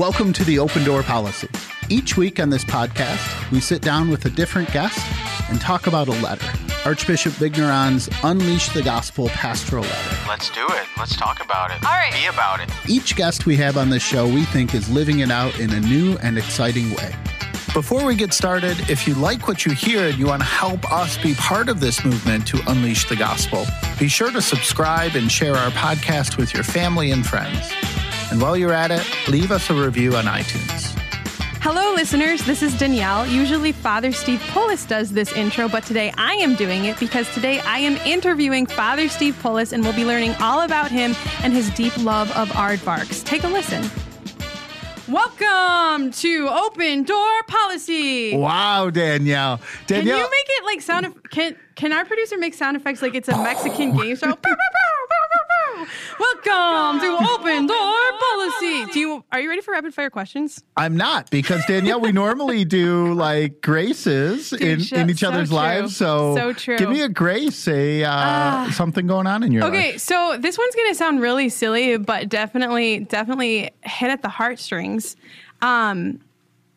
Welcome to the Open Door Policy. Each week on this podcast, we sit down with a different guest and talk about a letter. Archbishop Vigneron's Unleash the Gospel pastoral letter. Let's do it. Let's talk about it. All right. Be about it. Each guest we have on this show, we think, is living it out in a new and exciting way. Before we get started, if you like what you hear and you want to help us be part of this movement to unleash the gospel, be sure to subscribe and share our podcast with your family and friends. And while you're at it, leave us a review on iTunes. Hello, listeners. This is Danielle. Usually, Father Steve Polis does this intro, but today I am doing it because today I am interviewing Father Steve Polis and we'll be learning all about him and his deep love of aardvarks. Take a listen. Welcome to Open Door Policy. Wow, Danielle. Danielle. Can you make it like sound? Of, can Can our producer make sound effects like it's a Mexican game show? Welcome to Open Door Policy. Do you are you ready for rapid fire questions? I'm not because Danielle, we normally do like graces in, so- in each so other's true. lives. So, So true. give me a grace, a uh, something going on in your life. Okay, life. so this one's gonna sound really silly, but definitely, definitely hit at the heartstrings. Um,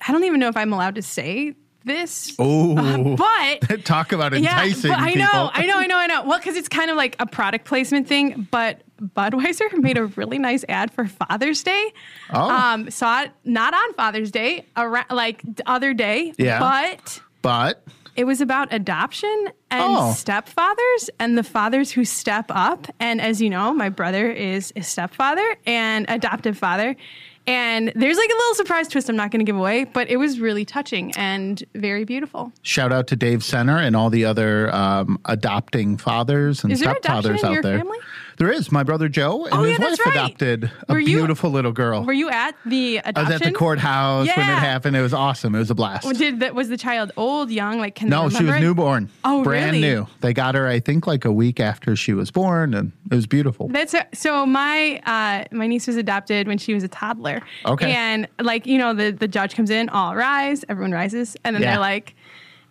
I don't even know if I'm allowed to say this, Oh, but talk about yeah, enticing but I people. know, I know, I know, I know. Well, because it's kind of like a product placement thing, but Budweiser made a really nice ad for Father's Day. Oh. Um, saw it not on Father's Day, around, like the other day, Yeah. but But it was about adoption and Oh. stepfathers and the fathers who step up. And as you know, my brother is a stepfather and adoptive father. And there's like a little surprise twist I'm not going to give away, but it was really touching and very beautiful. shout out to Dave Center and all the other um, adopting fathers and Is there stepfathers in out your there. family? There is. My brother Joe and Oh, his yeah, wife right. adopted a you- beautiful little girl. Were you at the I was at the courthouse when it happened. It was awesome. It was a blast. Did that was the child old, young? Like can No, she was it? newborn. Oh, brand really? new. They got her, I think, like a week after she was born, and it was beautiful. That's a, so my uh, my niece was adopted when she was a toddler. Okay. And like you know the the judge comes in, all rise, everyone rises, and then Yeah. they're like,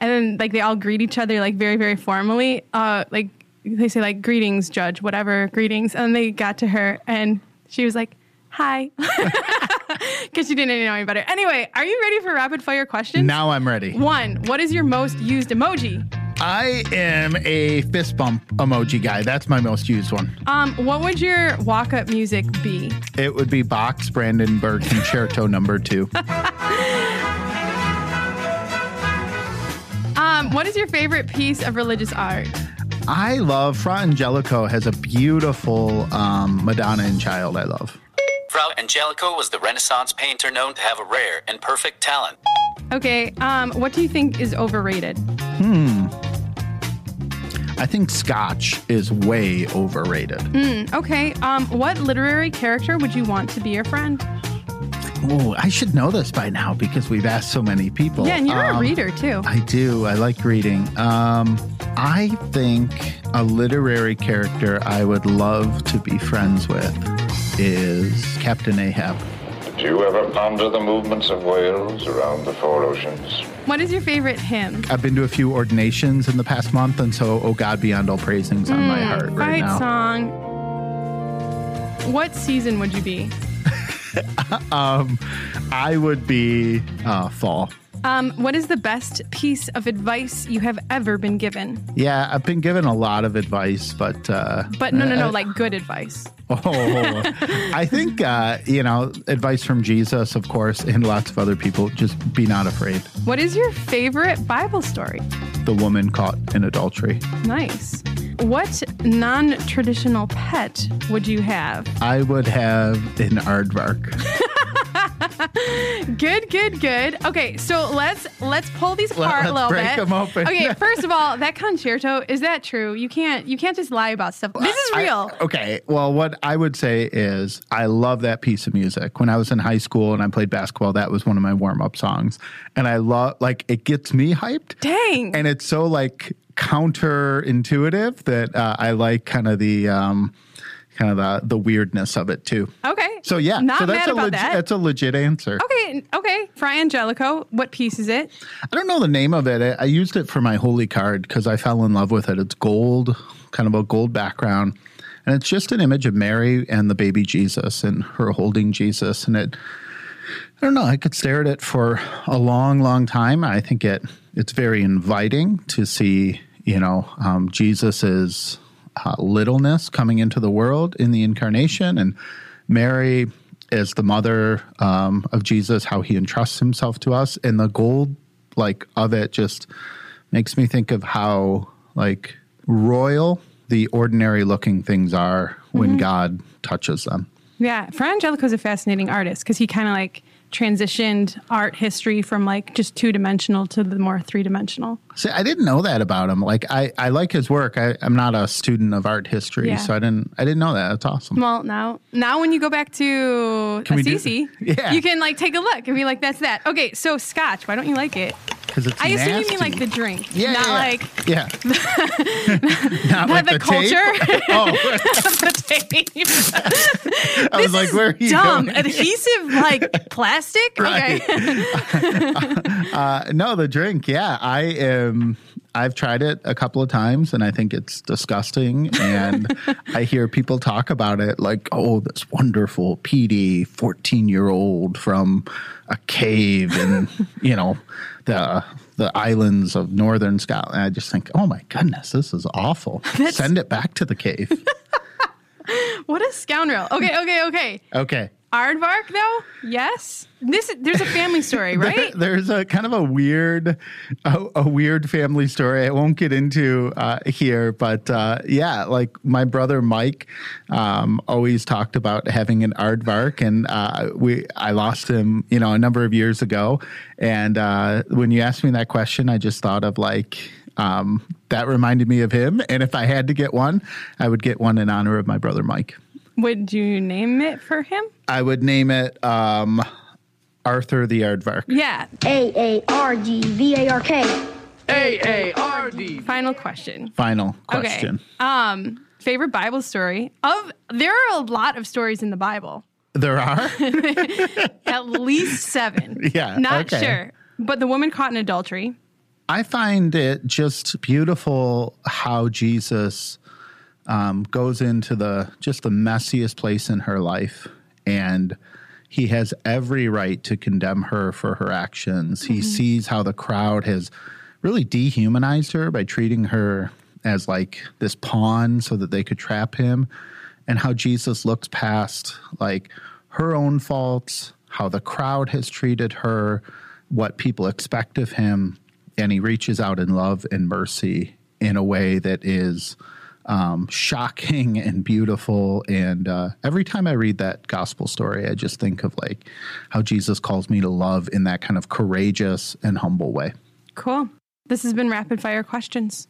and then like they all greet each other like very very formally. Uh, like they say like greetings, judge, whatever greetings, and they got to her and she was like, hi, because she didn't know any better. Anyway, are you ready for rapid fire questions? now I'm ready. One, what is your most used emoji? I am a fist bump emoji guy. That's my most used one. Um, what would your walk up music be? It would be Bach's Brandenburg Concerto Number Two. Um, what is your favorite piece of religious art? I love Fra Angelico has a beautiful um, Madonna and Child. I love. Fra Angelico was the Renaissance painter known to have a rare and perfect talent. Okay, um, what do you think is overrated? Hmm. I think Scotch is way overrated. Mm, okay, um, what literary character would you want to be your friend? Oh, I should know this by now because we've asked so many people. Yeah, and you're a Um, reader too. I do. I like reading. Um, I think a literary character I would love to be friends with is Captain Ahab. Did you ever ponder the movements of whales around the four oceans? What is your favorite hymn? I've been to a few ordinations in the past month, and so "Oh God Beyond All Praising's on my heart right Fight now. song. What season would you be? I would be uh, fall. Um, what is the best piece of advice you have ever been given? Yeah, I've been given a lot of advice, but uh, But no, no, no, uh, like good advice. Oh, I think uh, you know advice from Jesus, of course, and lots of other people. Just be not afraid. What is your favorite Bible story? The woman caught in adultery. Nice. What non traditional pet would you have? I would have an aardvark. Good, good, good. Okay, so let's let's pull these apart a let's little break bit. 'em open. Okay, first of all, that concerto is that true? You can't you can't just lie about stuff. This is I- real. okay. Well, what I would say is I love that piece of music. When I was in high school and I played basketball, that was one of my warm up songs. And I love, like, it gets me hyped. Dang. And it's so, like, counterintuitive that uh, I like kind of the, um, kind of the, the weirdness of it too. okay. So, yeah. Not so that's mad a about legit, that. that's a legit answer. okay, okay. Fra Angelico, what piece is it? I don't know the name of it. I, I used it for my holy card because I fell in love with it. It's gold, kind of a gold background. And it's just an image of Mary and the baby Jesus and her holding Jesus. And it I don't know. I could stare at it for a long, long time. I think it it's very inviting to see, you know, um, Jesus's uh, littleness coming into the world in the incarnation, and Mary as the mother um, of Jesus, how he entrusts himself to us, and the gold like of it just makes me think of how like royal the ordinary looking things are when God touches them. Yeah, Fra Angelico is a fascinating artist because he kind of like transitioned art history from like just two dimensional to the more three dimensional. See, I didn't know that about him. Like, I, I like his work. I, I'm not a student of art history, Yeah. so I didn't I didn't know that. That's awesome. Well, now now when you go back to Can do- Assisi, Yeah. you can like take a look and be like, "That's that." Okay, so Scotch. Why don't you like it? Because it's I assume you mean like the drink, yeah, not yeah, like yeah. not like the the, tape? culture. oh, the tape. I was this like, is where are you dumb going? adhesive like plastic. Right. Okay. Uh, no, the drink. Yeah, I am. Um, I've tried it a couple of times, and I think it's disgusting. And I hear people talk about it like, "Oh, this wonderful peaty fourteen-year-old from a cave in you know the the islands of northern Scotland." I just think, "Oh my goodness, this is awful. Send it back to the cave." what a scoundrel. Okay, okay, okay. okay. Aardvark though, yes. This there's a family story, right? There- there's a kind of a weird, a, a weird family story. I won't get into uh, here, but uh, yeah, like my brother Mike um, always talked about having an aardvark, and uh, we I lost him, you know, a number of years ago. And uh, when you asked me that question, I just thought of like. Um, that reminded me of him, and if I had to get one, I would get one in honor of my brother Mike. Would you name it for him? I would name it um, Arthur the Aardvark. Yeah. A A R D V A R K. Final question. Final question. Okay. Um, favorite Bible story of there are a lot of stories in the Bible. There are. At least seven. Yeah, Not okay. sure. But the woman caught in adultery. I find it just beautiful how Jesus um, goes into the just the messiest place in her life, and he has every right to condemn her for her actions. He sees how the crowd has really dehumanized her by treating her as like this pawn so that they could trap him, and how Jesus looks past like her own faults, how the crowd has treated her, what people expect of him, and he reaches out in love and mercy in a way that is um, shocking and beautiful. And uh, every time I read that gospel story, I just think of like how Jesus calls me to love in that kind of courageous and humble way. Cool. This has been rapid fire questions.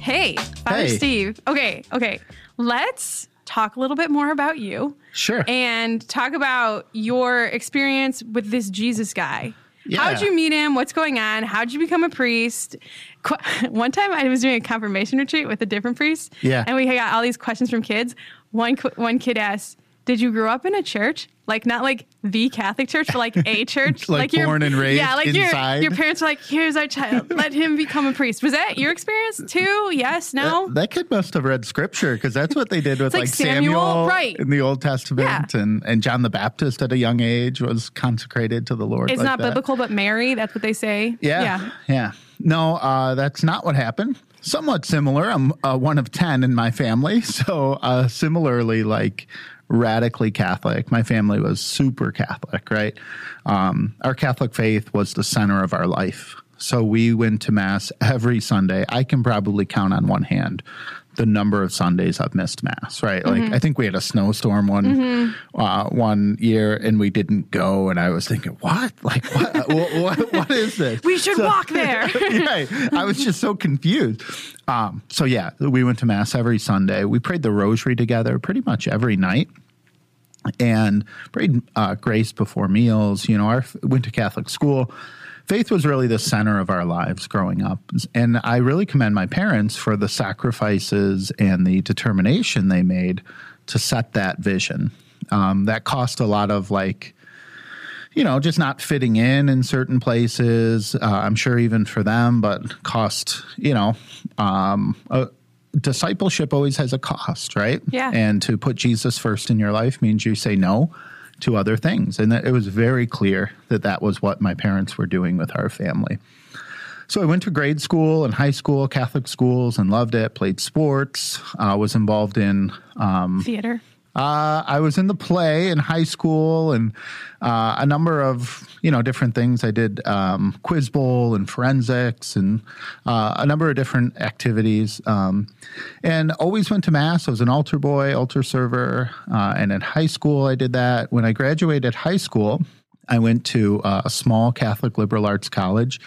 Hey, Father Hey. Steve. Okay, okay. Let's talk a little bit more about you Sure. and talk about your experience with this Jesus guy. Yeah. How'd you meet him? What's going on? How'd you become a priest? Qu- One time I was doing a confirmation retreat with a different priest. Yeah. And we got all these questions from kids. One, qu- one kid asked, Did you grow up in a church? Like, not like the Catholic church, but like a church? Like your- born and raised Yeah, like your, your parents were like, Here's our child. Let him become a priest. Was that your experience too? Yes? No? That, that kid must have read scripture because that's what they did with like like, Samuel, Samuel, right. in the Old Testament, Yeah. and and John the Baptist at a young age was consecrated to the Lord. it's like not that. biblical, but Mary, that's what they say. Yeah, Yeah. yeah. No, uh, that's not what happened. Somewhat similar. I'm uh, one of ten in my family, so uh, similarly, like radically Catholic. My family was super Catholic, right? Um, our Catholic faith was the center of our life. So we went to mass every Sunday. I can probably count on one hand the number of Sundays I've missed mass. Right? Like Mm-hmm. I think we had a snowstorm one uh, one year, and we didn't go. And I was thinking, what? Like what? what, what, what is this? We should walk there. right. I was just so confused. Um, so yeah, we went to mass every Sunday. We prayed the rosary together pretty much every night, and prayed uh, grace before meals. You know, our went to Catholic school. Faith was really the center of our lives growing up, and I really commend my parents for the sacrifices and the determination they made to set that vision. Um, that cost a lot of like you know, just not fitting in in certain places. Uh, I'm sure even for them, but cost, you know, um, a, discipleship always has a cost, right? Yeah. And to put Jesus first in your life means you say no to other things. And that it was very clear that that was what my parents were doing with our family. So I went to grade school and high school, Catholic schools, and loved it. Played sports. Uh, was involved in. Um, Theater. Uh, I was in the play in high school and uh, a number of you know different things. I did um, quiz bowl and forensics and uh, a number of different activities. Um, and always went to mass. I was an altar boy, altar server, uh, and in high school I did that. When I graduated high school, I went to uh, a small Catholic liberal arts college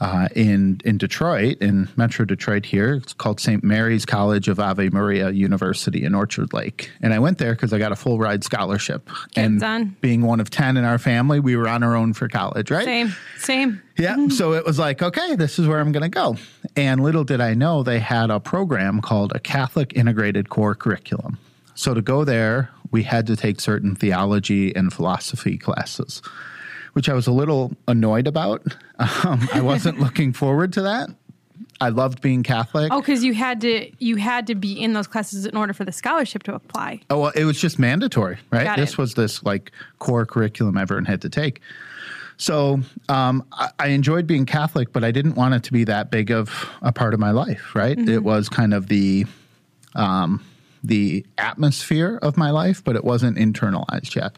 uh, in in Detroit, in Metro Detroit. Here, it's called St. Mary's College of Ave Maria University in Orchard Lake, and I went there because I got a full ride scholarship. and on. being one of ten in our family, we were on our own for college, right? Same. Same. Yeah. So it was like, okay, this is where I'm going to go. And little did I know they had a program called a Catholic Integrated Core Curriculum. So to go there, we had to take certain theology and philosophy classes, which I was a little annoyed about. Um, I wasn't looking forward to that. I loved being Catholic. Oh, because you had to you had to be in those classes in order for the scholarship to apply. Oh, well, it was just mandatory, right? Got this it. was this like core curriculum everyone had to take. So um, I, I enjoyed being Catholic, but I didn't want it to be that big of a part of my life, right? Mm-hmm. It was kind of the um, the atmosphere of my life, but it wasn't internalized yet.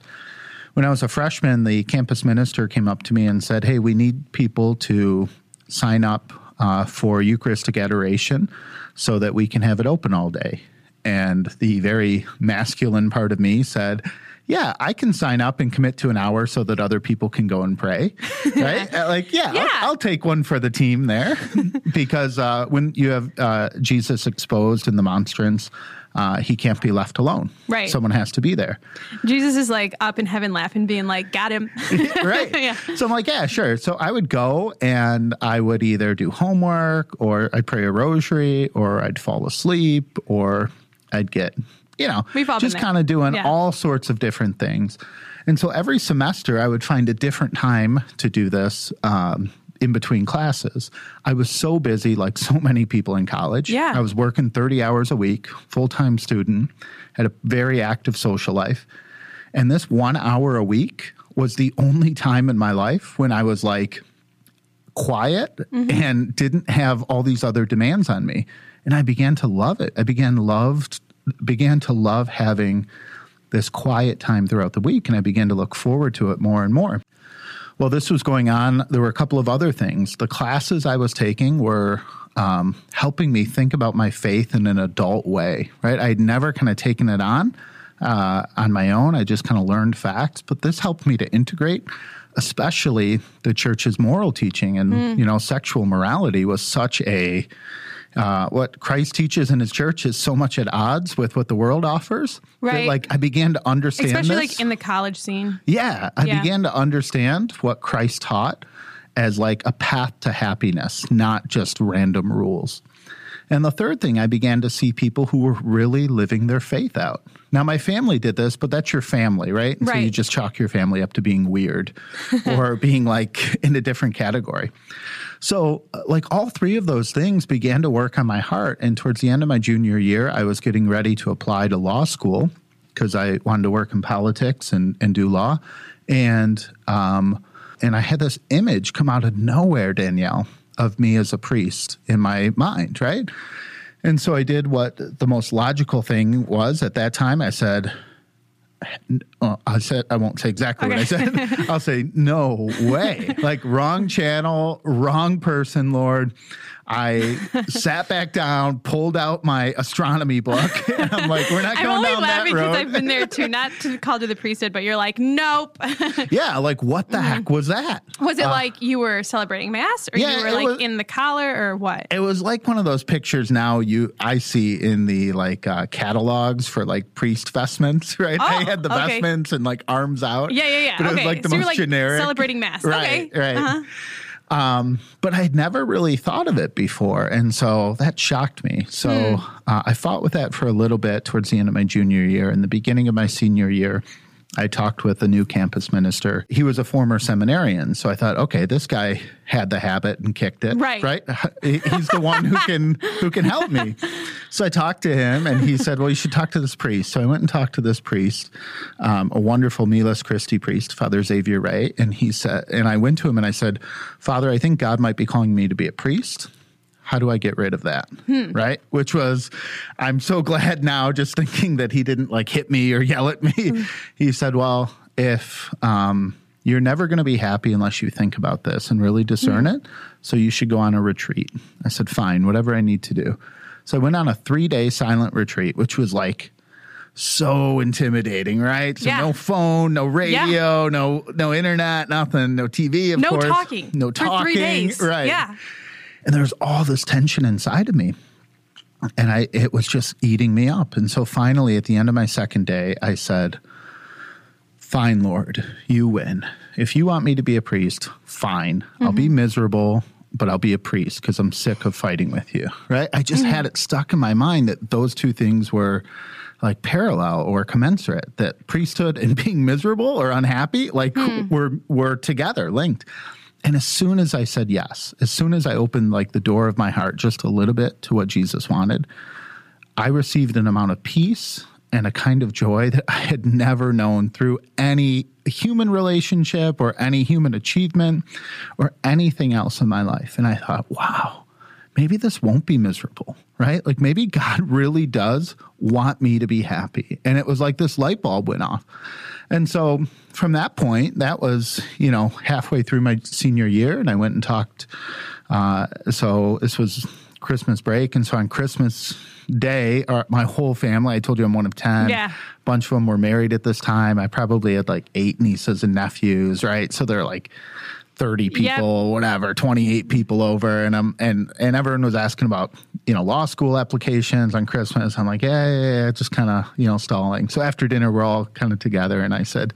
When I was a freshman, the campus minister came up to me and said, "Hey, we need people to sign up uh, for Eucharistic adoration so that we can have it open all day." And the very masculine part of me said, "Yeah, I can sign up and commit to an hour so that other people can go and pray." Right? Uh, like, yeah, Yeah. I'll, I'll take one for the team there because uh, when you have uh, Jesus exposed in the monstrance. Uh, he can't be left alone. Right. Someone has to be there. Jesus is like up in heaven laughing, being like, "Got him." right. Yeah. So I'm like, yeah, sure. So I would go and I would either do homework or I'd pray a rosary or I'd fall asleep or I'd get, you know, just kind of doing Yeah. all sorts of different things. And so every semester I would find a different time to do this. Um, in between classes, I was so busy, like so many people in college. Yeah. I was working 30 hours a week, full time student, had a very active social life. And this one hour a week was the only time in my life when I was like quiet mm-hmm. and didn't have all these other demands on me. And I began to love it. I began loved began to love having this quiet time throughout the week and I began to look forward to it more and more. Well, this was going on. There were a couple of other things. The classes I was taking were um, helping me think about my faith in an adult way, right? I'd never kind of taken it on uh, on my own. I just kind of learned facts, but this helped me to integrate, especially the church's moral teaching and, you know, sexual morality was such a uh, what Christ teaches in his church is so much at odds with what the world offers. that, Right. like I began to understand Especially this. like in the college scene. Yeah, I Yeah. began to understand what Christ taught as like a path to happiness, not just random rules. And the third thing, I began to see people who were really living their faith out. Now, my family did this, but that's your family, right? right. So you just chalk your family up to being weird or being like in a different category. So, uh, like all three of those things began to work on my heart. And towards the end of my junior year, I was getting ready to apply to law school because I wanted to work in politics and, and do law. And um, and I had this image come out of nowhere, Danielle, of me as a priest in my mind, right? And so I did what the most logical thing was at that time. I said, uh, I said, I won't say exactly what I said. I'll say, no way. Like, wrong channel, wrong person, Lord. I sat back down, pulled out my astronomy book, and I'm like, we're not I'm going only down that laughing road. because I've been there too. Not to call to the priesthood, but you're like, nope. yeah, like, what the heck was that? Was it like you were celebrating mass, or Uh, yeah, you were like was- in the collar, or what? It was like one of those pictures now you I see in the like uh, catalogs for like priest vestments, right? Oh, they had the okay. vestments and like arms out. Yeah, yeah, yeah. But it was like the so most like generic. celebrating mass. Right, okay, right. Uh-huh. Um, but I'd never really thought of it before, and so that shocked me. So Hmm. uh, I fought with that for a little bit towards the end of my junior year. In the beginning of my senior year, I talked with a new campus minister. He was a former seminarian, so I thought, okay, this guy had the habit and kicked it. Right. right. He's the one who can who can help me. So I talked to him, and he said, "Well, you should talk to this priest." So I went and talked to this priest, um, a wonderful Miles Christi priest, Father Xavier Ray, and he said, and I went to him and I said, "Father, I think God might be calling me to be a priest." How do I get rid of that? Hmm. Right? Which was, I'm so glad now just thinking that he didn't like hit me or yell at me. Hmm. He said, Well, if um, you're never going to be happy unless you think about this and really discern hmm. it, so you should go on a retreat. I said, Fine, whatever I need to do. So I went on a three day silent retreat, which was like so intimidating, right? So Yeah. no phone, no radio, no no internet, nothing, no TV, of No course. talking. No For talking. three days. Right. Yeah. And there was all this tension inside of me. And I it was just eating me up. And so finally at the end of my second day, I said, Fine, Lord, you win. If you want me to be a priest, fine. I'll be mm-hmm. miserable, but I'll be a priest because I'm sick of fighting with you. Right. I just had mm-hmm. it stuck in my mind that those two things were like parallel or commensurate, that priesthood and being miserable or unhappy, like hmm. were were together, linked. And as soon as I said yes, as soon as I opened like the door of my heart just a little bit to what Jesus wanted, I received an amount of peace and a kind of joy that I had never known through any human relationship or any human achievement or anything else in my life. And I thought, wow, maybe this won't be miserable, right? Like maybe God really does want me to be happy. And it was like this light bulb went off. And so from that point, that was, you know, halfway through my senior year, and I went and talked. Uh, so this was Christmas break. And so on Christmas Day, our, my whole family, I told you I'm one of 10. Yeah. A bunch of them were married at this time. I probably had like eight nieces and nephews, right? So they're like 30 people, whatever, 28 people over. And I'm, and, and everyone was asking about, you know, law school applications on Christmas. I'm like, yeah, yeah, yeah just kind of, you know, stalling. So after dinner, we're all kind of together. And I said,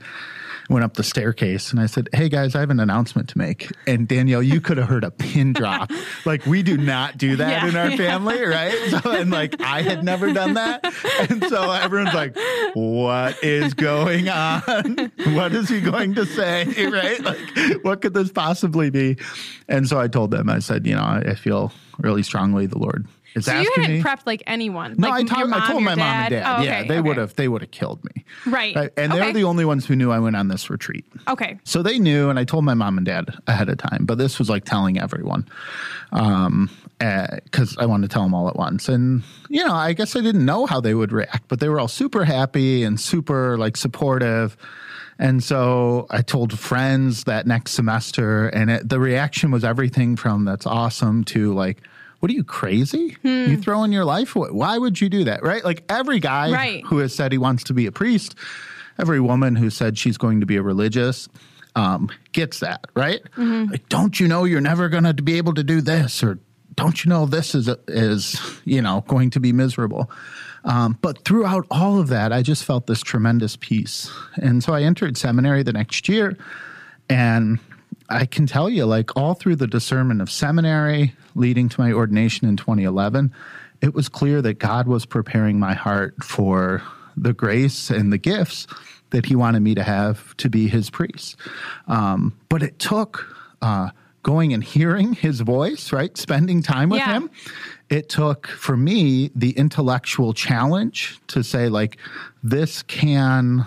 went up the staircase and I said, Hey guys, I have an announcement to make. And Danielle, you could have heard a pin drop. like we do not do that Yeah, in our yeah. family, right? So and like I had never done that. And so everyone's like, What is going on? What is he going to say? Right? Like, what could this possibly be? And so I told them, I said, you know, I feel really strongly the Lord So you hadn't me. prepped like anyone. No, like I told, mom, I told my mom and dad? dad. Oh, yeah, they okay. would have they would have killed me. Right. And they're the only ones who knew I went on this retreat. Okay. So they knew, and I told my mom and dad ahead of time, but this was like telling everyone um, because I wanted to tell them all at once. And, you know, I guess I didn't know how they would react, but they were all super happy and super like supportive. And so I told friends that next semester, and it, the reaction was everything from that's awesome to like, what are you crazy? You throw in your life? away? Why would you do that? Right? Like every guy Right. who has said he wants to be a priest, every woman who said she's going to be a religious, um, gets that, right? Like, don't you know you're never going to be able to do this, or don't you know this is is you know going to be miserable? Um, but throughout all of that, I just felt this tremendous peace, and so I entered seminary the next year, and I can tell you, like all through the discernment of seminary, leading to my ordination in 2011, it was clear that God was preparing my heart for the grace and the gifts that He wanted me to have to be His priest. Um, but it took uh, going and hearing His voice, right? Spending time with Yeah. Him. It took for me the intellectual challenge to say, like, this can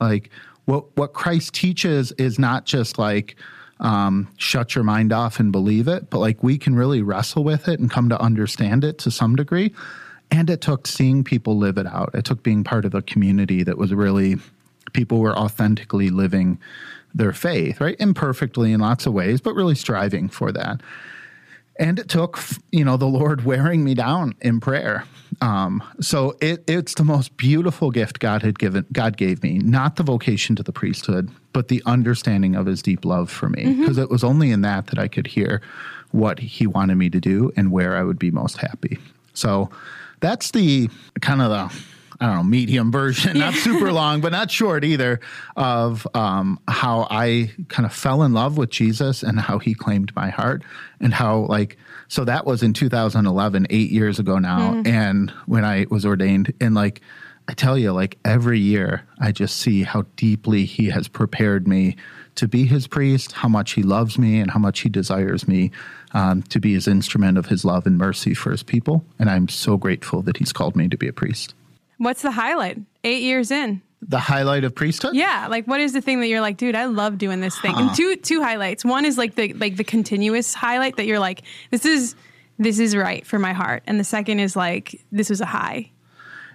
like what what Christ teaches is not just like um, shut your mind off and believe it, but like we can really wrestle with it and come to understand it to some degree. And it took seeing people live it out. It took being part of a community that was really people were authentically living their faith, right? Imperfectly in lots of ways, but really striving for that and it took you know the lord wearing me down in prayer. Um, so it, it's the most beautiful gift god had given god gave me not the vocation to the priesthood but the understanding of his deep love for me. Because it was only in that that i could hear what he wanted me to do and where i would be most happy. So that's the kind of the I don't know, medium version, not super long, but not short either, of um, how I kind of fell in love with Jesus and how he claimed my heart and how, like, so that was in 2011, eight years ago now. And when I was ordained, and like, I tell you, like every year, I just see how deeply he has prepared me to be his priest, how much he loves me, and how much he desires me um, to be his instrument of his love and mercy for his people. And I'm so grateful that he's called me to be a priest. What's the highlight? Eight years in. The highlight of priesthood? Yeah, like what is the thing that you're like, dude, I love doing this thing. And two two highlights. One is like the like the continuous highlight that you're like, this is this is right for my heart. And the second is like this was a high.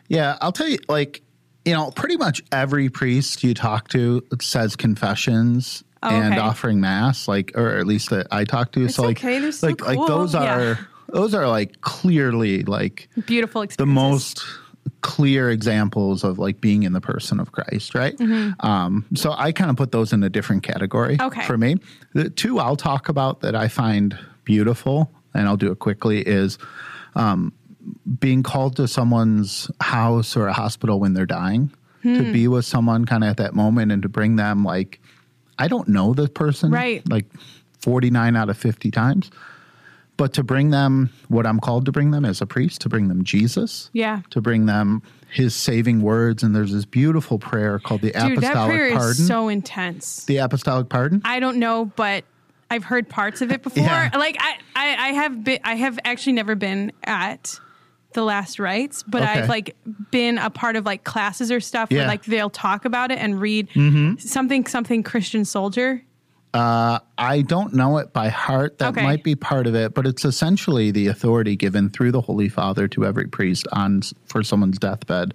Yeah, I'll tell you, like, you know, pretty much every priest you talk to says confessions Oh, and offering mass, like, or at least that I talk to. It's so, like, okay, they're so like, like cool. those Yeah. are those are like clearly like Beautiful experiences. the most clear examples of like being in the person of Christ, right? Um, so I kind of put those in a different category Mm-hmm. Okay. for me. The two I'll talk about that I find beautiful, and I'll do it quickly, is um, being called to someone's house or a hospital when they're dying, Hmm. to be with someone kind of at that moment and to bring them like, I don't know the person, Right. Like 49 out of 50 times. But to bring them what I'm called to bring them as a priest, to bring them Jesus, Yeah. to bring them his saving words. And there's this beautiful prayer called the Dude, that prayer Pardon. is so intense. the Apostolic Pardon? I don't know, but I've heard parts of it before. Yeah. Like I, I, I have been I have actually never been at the last rites, but Okay. I've like been a part of like classes or stuff Yeah. Mm-hmm. where like they'll talk about it and read something something Christian soldier. Uh, I don't know it by heart. That Okay. might be part of it, but it's essentially the authority given through the Holy Father to every priest on for someone's deathbed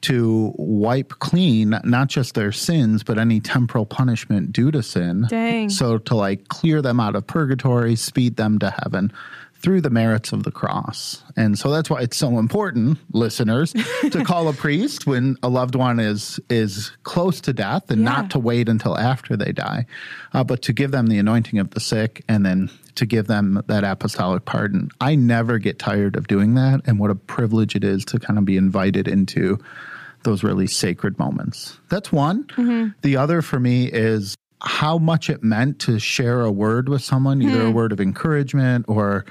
to wipe clean not just their sins but any temporal punishment due to sin. Dang. So to like clear them out of purgatory, speed them to heaven through the merits of the cross. And so that's why it's so important, listeners, to call a priest when a loved one is is close to death and Yeah. not to wait until after they die, uh, but to give them the anointing of the sick and then to give them that apostolic pardon. I never get tired of doing that, and what a privilege it is to kind of be invited into those really sacred moments. That's one. The other for me is how much it meant to share a word with someone, either a word of encouragement or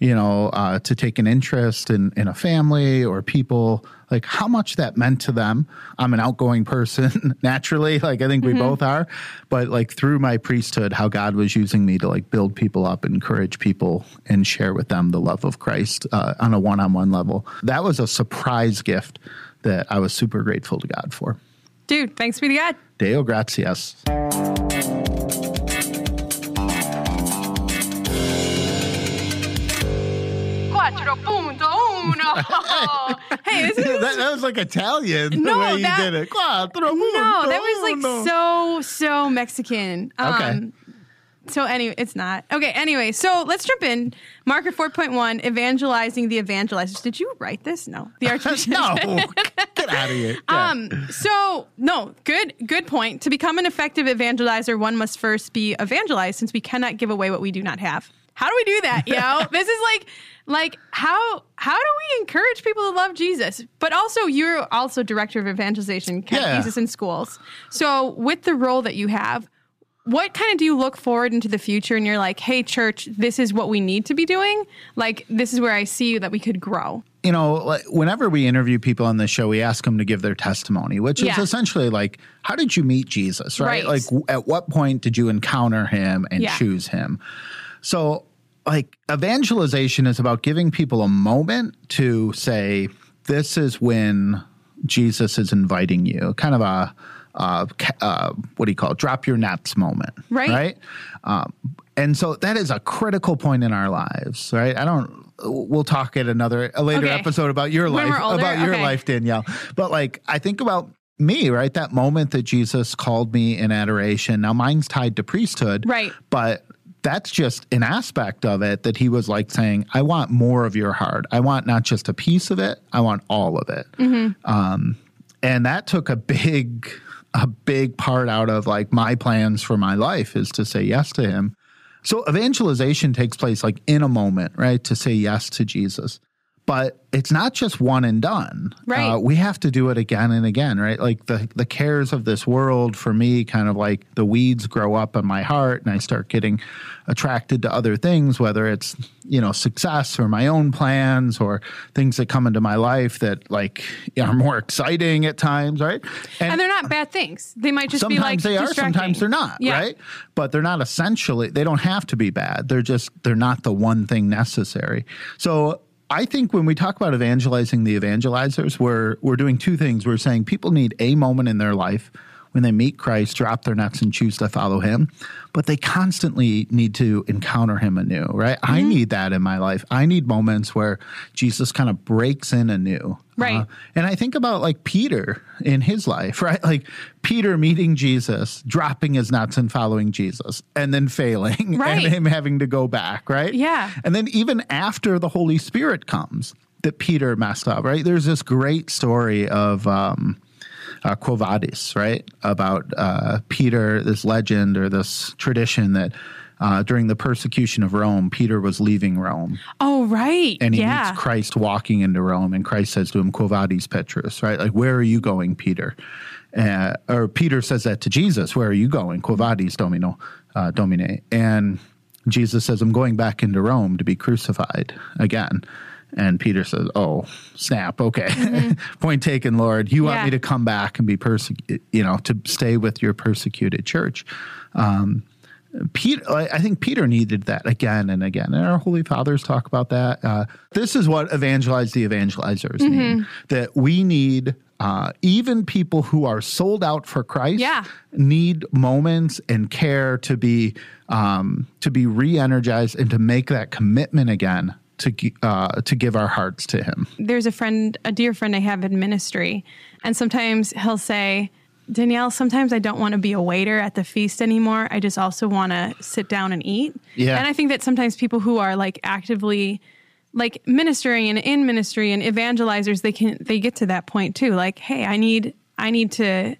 you know, uh, to take an interest in, in a family or people, like how much that meant to them. I'm an outgoing person naturally, like I think we both are, but like through my priesthood, how God was using me to like build people up, encourage people, and share with them the love of Christ uh, on a one on one level. That was a surprise gift that I was super grateful to God for. Dude, thanks be to God. Deo gratias. Hey, this is that, that was like Italian No, the way you that- did it. No, that was like so so Mexican. Um, Okay. So anyway, it's not okay. Anyway, so let's jump in. Marker four point one: evangelizing the evangelizers. Did you write this? No, the Archbishop. no, get out of here. Yeah. Um, so no, good, good point. To become an effective evangelizer, one must first be evangelized, since we cannot give away what we do not have. How do we do that? You know, this is like, like how how do we encourage people to love Jesus? But also, you're also director of evangelization, catechesis in schools. So with the role that you have. What kind of do you look forward into the future and you're like, hey, church, this is what we need to be doing? Like, this is where I see that we could grow. you know, like whenever we interview people on the show, we ask them to give their testimony, which is essentially like, how did you meet Jesus, right? Right. Like, w- at what point did you encounter him and Yeah. choose him? So, like, evangelization is about giving people a moment to say, this is when Jesus is inviting you, kind of a, uh, uh, what do you call it? Drop your nets moment, Right. Right. Um, and so that is a critical point in our lives, right? I don't. We'll talk at another a later Okay. episode about your When life, about your Okay. life, Danielle. But like, I think about me, right? That moment that Jesus called me in adoration. Now, mine's tied to priesthood, Right. But that's just an aspect of it that he was like saying, "I want more of your heart. I want not just a piece of it. I want all of it." Um, and that took a big a big part out of like my plans for my life is to say yes to him so evangelization takes place like in a moment right to say yes to jesus but it's not just one and done. Right. Uh, we have to do it again and again, right? Like the the cares of this world for me, kind of like the weeds grow up in my heart, and I start getting attracted to other things, whether it's you know success or my own plans or things that come into my life that like are more exciting at times, right? And they're not bad things. They might just sometimes be like they are sometimes they're not Yeah. right but they're not essentially they don't have to be bad they're just they're not the one thing necessary so i think when we talk about evangelizing the evangelizers we're we're doing two things. We're saying people need a moment in their life when they meet Christ, drop their nets and choose to follow him, but they constantly need to encounter him anew, right? I Mm-hmm. need that in my life. I need moments where Jesus kind of breaks in anew. Right. Uh, and I think about like Peter in his life, right? Like Peter meeting Jesus, dropping his nuts and following Jesus, and then failing, Right. and him having to go back, right? Yeah. And then even after the Holy Spirit comes, that Peter messed up, right? There's this great story of um, uh, Quo Vadis, right? About uh, Peter, this legend or this tradition that uh, during the persecution of Rome, Peter was leaving Rome Oh, right. and he yeah. meets Christ walking into Rome, and Christ says to him, "Quo vadis, Petrus?" Right? Like, where are you going, Peter? Uh, or Peter says that to Jesus, "Where are you going?" "Quo vadis, Domino, uh, Domine." And Jesus says, "I'm going back into Rome to be crucified again." And Peter says, "Oh, snap! Okay, point taken, Lord. You want Mm-hmm. Yeah. me to come back and be persecuted? You know, to stay with your persecuted church." Um, Peter, I I think Peter needed that again and again, and our holy fathers talk about that. Uh, this is what evangelize the evangelizers Mm-hmm. need. That we need uh, even people who are sold out for Christ. Yeah. need moments and care to be um, to be re-energized and to make that commitment again to uh, to give our hearts to Him. There's a friend, a dear friend I have in ministry, and sometimes he'll say, Danielle, sometimes I don't want to be a waiter at the feast anymore. I just also want to sit down and eat. Yeah. And I think that sometimes people who are like actively like ministering and in ministry and evangelizers, they can they get to that point too. Like, hey, I need I need to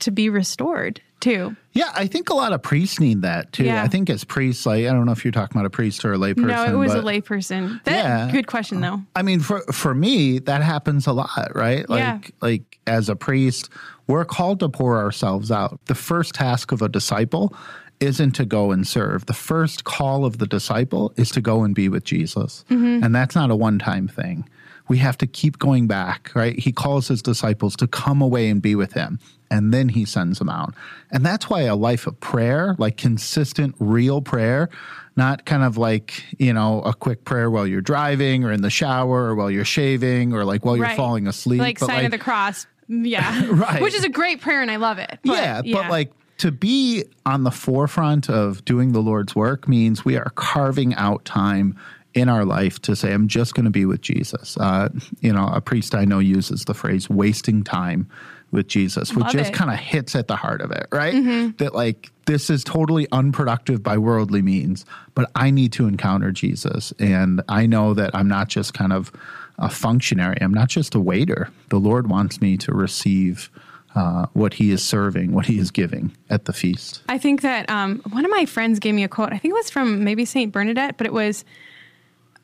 to be restored too. Yeah, I think a lot of priests need that too. Yeah. I think as priests, like I don't know if you're talking about a priest or a layperson. no, it was a layperson. That Yeah. good question though. I mean, for for me, that happens a lot, right? Like Yeah. like as a priest, we're called to pour ourselves out. The first task of a disciple isn't to go and serve. The first call of the disciple is to go and be with Jesus. Mm-hmm. And that's not a one-time thing. We have to keep going back, right? He calls his disciples to come away and be with him, and then he sends them out. And that's why a life of prayer, like consistent, real prayer, not kind of like, you know, a quick prayer while you're driving or in the shower or while you're shaving or like while you're falling asleep. Like but sign of the cross. Yeah. Right. Which is a great prayer and I love it. But, yeah, but like to be on the forefront of doing the Lord's work means we are carving out time in our life to say, I'm just going to be with Jesus. Uh, you know, a priest I know uses the phrase wasting time with Jesus, which Love just kind of hits at the heart of it, right? That like this is totally unproductive by worldly means, but I need to encounter Jesus. And I know that I'm not just kind of a functionary, I'm not just a waiter. The Lord wants me to receive uh, what he is serving, what he is giving at the feast. I think that um, one of my friends gave me a quote. I think it was from maybe Saint Bernadette, but it was,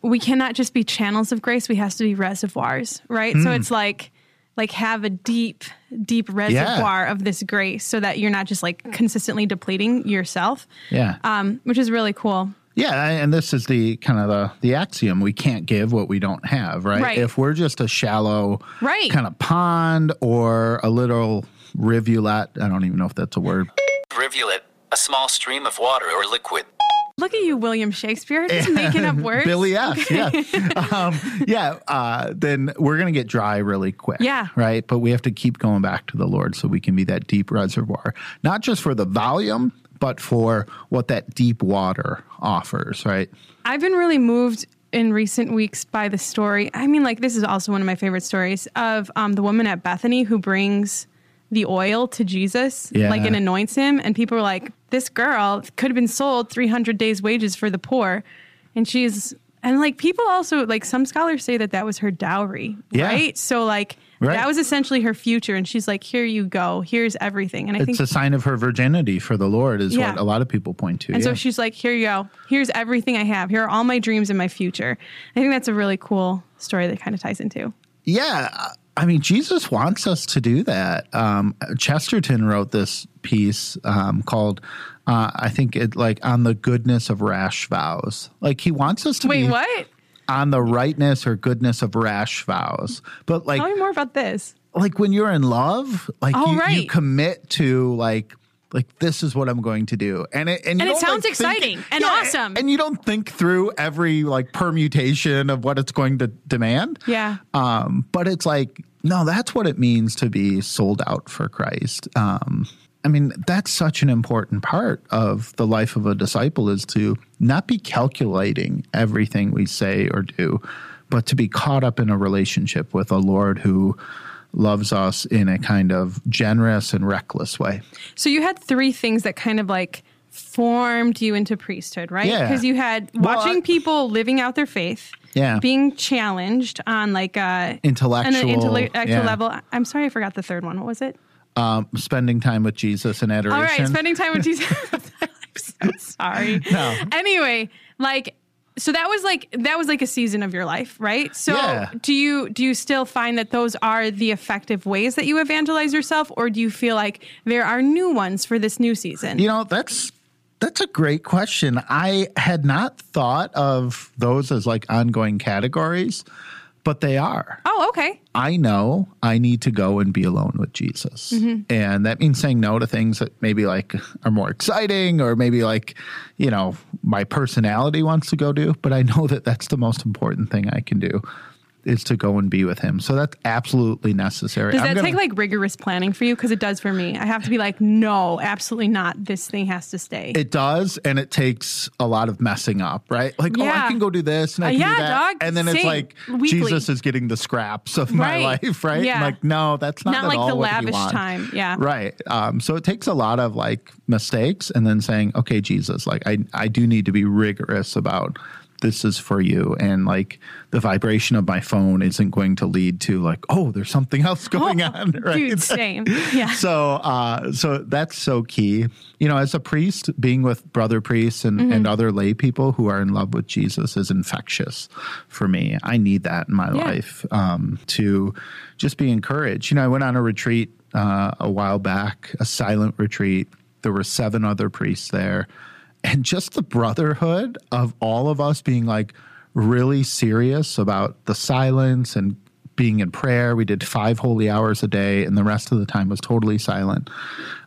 "We cannot just be channels of grace; we have to be reservoirs." Right. Hmm. So it's like, like have a deep, deep reservoir of this grace, so that you're not just like consistently depleting yourself. Yeah. Um, which is really cool. Yeah, and this is the kind of the the axiom: we can't give what we don't have, right? Right. If we're just a shallow, Right. kind of pond or a little rivulet, I don't even know if that's a word. Rivulet, a small stream of water or liquid. Look at you, William Shakespeare, just making up words. Billy F. Yeah, um, yeah. Uh, then we're gonna get dry really quick. Yeah. right. But we have to keep going back to the Lord so we can be that deep reservoir, not just for the volume, but for what that deep water offers. Right. I've been really moved in recent weeks by the story. I mean, like this is also one of my favorite stories of um, the woman at Bethany who brings the oil to Jesus, Yeah. like and anoints him, and people were like, "This girl could have been sold three hundred days' wages for the poor," and she's and like people also like some scholars say that that was her dowry, Yeah. right? So like Right. That was essentially her future. And she's like, here you go. Here's everything. And I It's think it's a sign of her virginity for the Lord, is Yeah. what a lot of people point to. And so she's like, here you go. Here's everything I have. Here are all my dreams and my future. I think that's a really cool story that kind of ties into. Yeah, I mean, Jesus wants us to do that. Um, Chesterton wrote this piece um, called, uh, I think it like on the goodness of rash vows. Like he wants us to Wait, be what? on the rightness or goodness of rash vows. But like, Tell me more about this. like when you're in love, like Oh, you, you commit to like. Like this is what I'm going to do, and it and, you And it sounds like, think- exciting and awesome. and you don't think through every like permutation of what it's going to demand. Yeah. Um, but it's like, no, that's what it means to be sold out for Christ. Um, I mean, that's such an important part of the life of a disciple is to not be calculating everything we say or do, but to be caught up in a relationship with a Lord who loves us in a kind of generous and reckless way. So you had three things that kind of like formed you into priesthood, right? Yeah. Because you had Well, watching I- people living out their faith, Yeah. being challenged on like a Intellectual, on an intellectual yeah. level. I'm sorry, I forgot the third one. What was it? Um, spending time with Jesus and adoration. All right, spending time with Jesus. I'm so sorry. No. Anyway, like so that was like that was like a season of your life, right? So Yeah. do you do you still find that those are the effective ways that you evangelize yourself or do you feel like there are new ones for this new season? You know, that's that's a great question. I had not thought of those as like ongoing categories, but they are. oh, okay. I know I need to go and be alone with Jesus. Mm-hmm. And that means saying no to things that maybe like are more exciting or maybe like, you know, my personality wants to go do, but I know that that's the most important thing I can do is to go and be with him. So that's absolutely necessary. Does that gonna- take like rigorous planning for you? Because it does for me. I have to be like, no, absolutely not. This thing has to stay. It does, and it takes a lot of messing up, right? Like, oh, I can go do this and I Uh, yeah, do that. dog, and then it's like Weekly. Jesus is getting the scraps of my life, right? Yeah. Like, no, that's not, Not at like all the lavish time. Yeah. Right. Um, so it takes a lot of like mistakes and then saying, okay, Jesus, like I, I do need to be rigorous about this is for you. And like the vibration of my phone isn't going to lead to like, oh, there's something else going on. Right. Dude, same. Yeah. So, uh, so that's so key. You know, as a priest, being with brother priests and, Mm-hmm. and other lay people who are in love with Jesus is infectious for me. I need that in my Yeah. life um, to just be encouraged. You know, I went on a retreat uh, a while back, a silent retreat. There were seven other priests there, and just the brotherhood of all of us being like really serious about the silence and being in prayer. We did five holy hours a day, and the rest of the time was totally silent.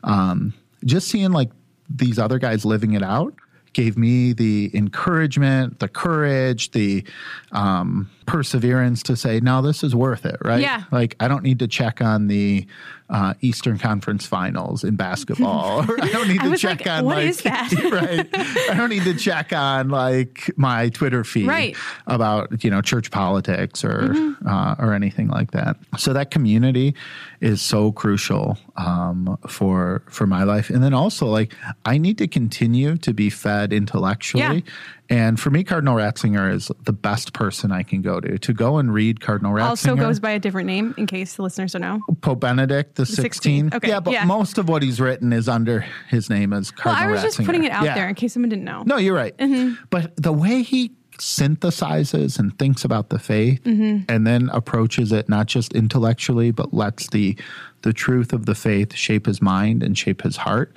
Um, just seeing like these other guys living it out gave me the encouragement, the courage, the um, perseverance to say, no, this is worth it, right? Yeah. Like, I don't need to check on the uh, Eastern Conference finals in basketball. I don't need to check like, on, what like, is that? right. I don't need to check on, like, my Twitter feed Right. about, you know, church politics or, Mm-hmm. uh, or anything like that. So that community is so crucial um, for, for my life. And then also, like, I need to continue to be fed intellectually. Yeah. And for me, Cardinal Ratzinger is the best person I can go to. To go and read Cardinal Ratzinger. also goes by a different name in case the listeners don't know. Pope Benedict the 16. 16th. Okay, Yeah, but yeah. most of what he's written is under his name as Cardinal. Well, I was just putting it out Yeah. there in case someone didn't know. No, you're right. Mm-hmm. But the way he synthesizes and thinks about the faith Mm-hmm. and then approaches it not just intellectually but lets the the truth of the faith shape his mind and shape his heart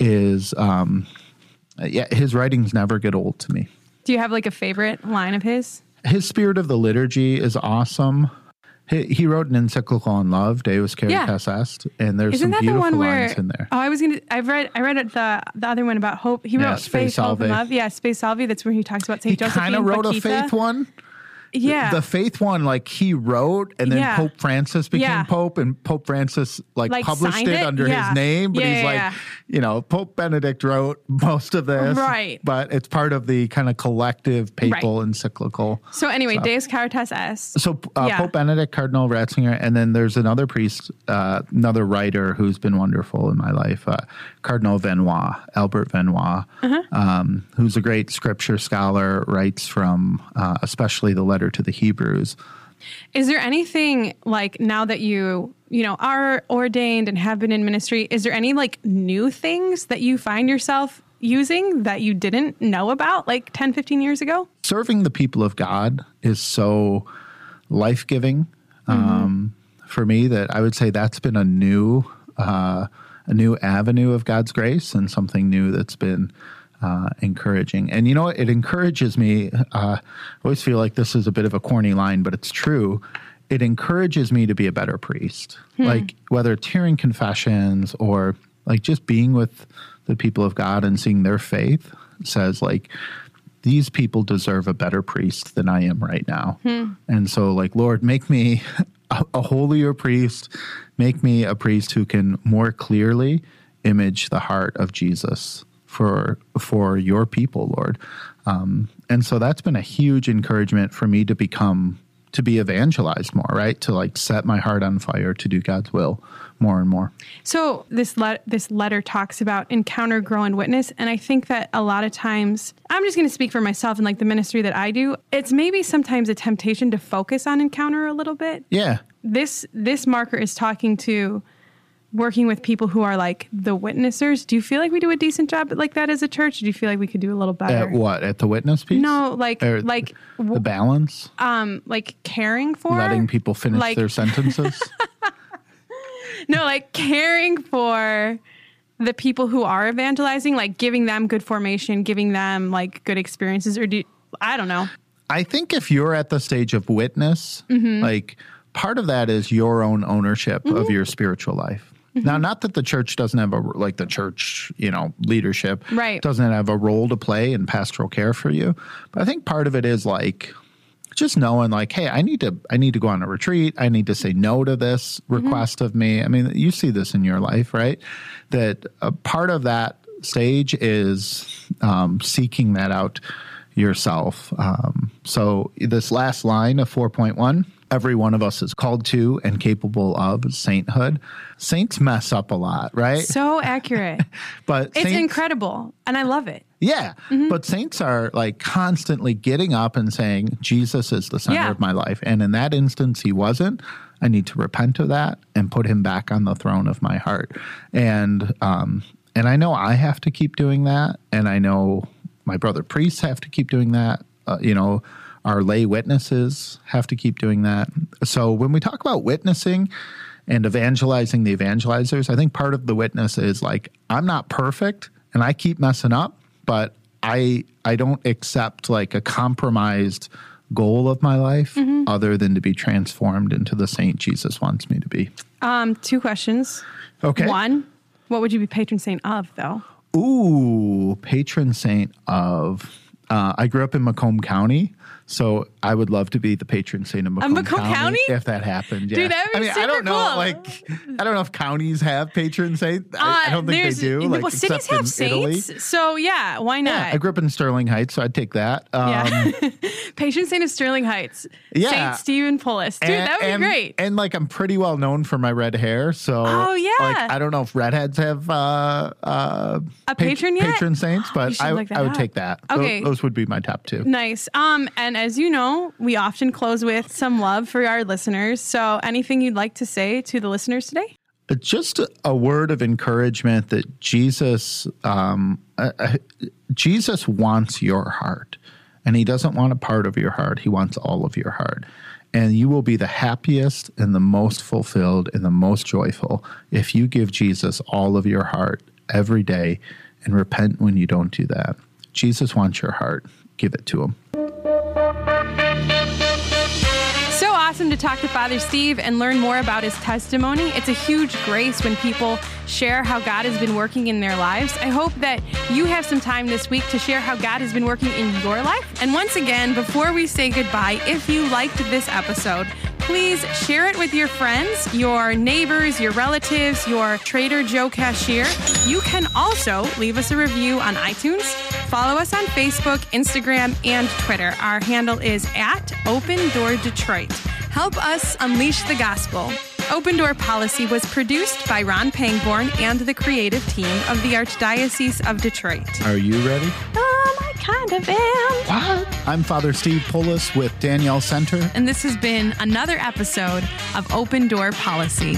is um Uh, yeah his writings never get old to me Do you have like a favorite line of his? his spirit of the liturgy is awesome he, he wrote an encyclical on love deus caritas est and there's Isn't some beautiful one where? lines in there Oh, I was gonna. I've read. I read the the other one about hope. He Yeah, wrote Spe faith, hope, and love. Yeah, Spe Salvi. That's where he talks about he Saint Joseph. He kind of wrote a faith one Yeah. the faith one like he wrote and then Yeah. pope francis became Yeah. pope and pope francis like, Like, published it, it? under Yeah. his name but he's like you know pope benedict wrote most of this Right. but it's part of the kind of collective papal Right. encyclical so anyway, Deus Caritas Est. so uh. Pope Benedict, Cardinal Ratzinger, and then there's another priest, uh, another writer who's been wonderful in my life, uh, Cardinal Vanhoye, Albert Vanhoye, Uh-huh. um, who's a great scripture scholar, writes from uh, especially the letter to the Hebrews. Is there anything like now that you, you know, are ordained and have been in ministry, is there any like new things that you find yourself using that you didn't know about like 10, 15 years ago? Serving the people of God is so life giving um, for me that I would say that's been a new uh, a new avenue of God's grace and something new that's been uh, encouraging. And you know, what? it encourages me. Uh, I always feel like this is a bit of a corny line, but it's true. It encourages me to be a better priest. Like whether it's hearing confessions or like just being with the people of God and seeing their faith says like these people deserve a better priest than I am right now. And so, like, Lord, make me a, a holier priest, make me a priest who can more clearly image the heart of Jesus for for your people, Lord. Um, and so that's been a huge encouragement for me to become to be evangelized more, right? To like set my heart on fire to do God's will more and more. So this le- this letter talks about encounter, grow, and witness, and I think that a lot of times I'm just going to speak for myself and like the ministry that I do. It's maybe sometimes a temptation to focus on encounter a little bit. Yeah. This this marker is talking to working with people who are like the witnessers. Do you feel like we do a decent job like that as a church? Do you feel like we could do a little better? At what? At the witness piece? No, like Or like the balance, um like caring for letting people finish like- their sentences. No, like caring for the people who are evangelizing, like giving them good formation, giving them like good experiences, or do I don't know. I think if you're at the stage of witness, Mm-hmm. like part of that is your own ownership of your spiritual life. Mm-hmm. Now, not that the church doesn't have a like the church, you know, leadership Right. doesn't have a role to play in pastoral care for you, but I think part of it is like just knowing like hey i need to i need to go on a retreat i need to say no to this Mm-hmm. request of me i mean you see this in your life right that a part of that stage is um, seeking that out yourself um, so this last line of 4.1 every one of us is called to and capable of sainthood saints mess up a lot right So accurate. but it's saints- incredible, and I love it. yeah. Mm-hmm. But saints are like constantly getting up and saying, Jesus is the center Yeah. of my life. And in that instance, he wasn't. I need to repent of that and put him back on the throne of my heart. And, um, and I know I have to keep doing that. And I know my brother priests have to keep doing that. Uh, you know, our lay witnesses have to keep doing that. So when we talk about witnessing, and evangelizing the evangelizers, I think part of the witness is like, I'm not perfect and I keep messing up, but I I don't accept like a compromised goal of my life other than to be transformed into the saint Jesus wants me to be. Um, two questions. Okay. One, what would you be patron saint of, though? Ooh, patron saint of uh, I grew up in Macomb County, so I would love to be the patron saint of Macomb, Macomb County? if that happened. Yeah. Dude, that'd be I mean, I don't know, cool. like, I don't know if counties have patron saint. I, I don't think they Uh, do. Like, well, cities have in Italy. saints, so yeah, why not? Yeah, I grew up in Sterling Heights, so I'd take that. Um, Yeah. Patron saint of Sterling Heights. Yeah. Saint Stephen Pullis. Dude, that would and, be great. And like, I'm pretty well known for my red hair, so Oh, yeah. like, I don't know if redheads have uh, uh, A pat- patron yet? patron saints, but I, I would up. take that. Okay. those would be my top two. Nice. Um, and as you know, we often close with some love for our listeners. So, anything you'd like to say to the listeners today? just a, a word of encouragement that Jesus, um, uh, uh, Jesus wants your heart, and He doesn't want a part of your heart. He wants all of your heart, and you will be the happiest and the most fulfilled and the most joyful if you give Jesus all of your heart every day and repent when you don't do that. Jesus wants your heart. Give it to Him. Awesome to talk to Father Steve and learn more about his testimony. It's a huge grace when people share how God has been working in their lives. I hope that you have some time this week to share how God has been working in your life. And once again, before we say goodbye, if you liked this episode, please share it with your friends, your neighbors, your relatives, your Trader Joe cashier. You can also leave us a review on iTunes. Follow us on Facebook, Instagram, and Twitter. Our handle is at Open Door Detroit. Help us unleash the gospel. Open Door Policy was produced by Ron Pangborn and the creative team of the Archdiocese of Detroit. Are you ready? Um, I kind of am. What? I'm Father Steve Pullis with Danielle Center. And this has been another episode of Open Door Policy.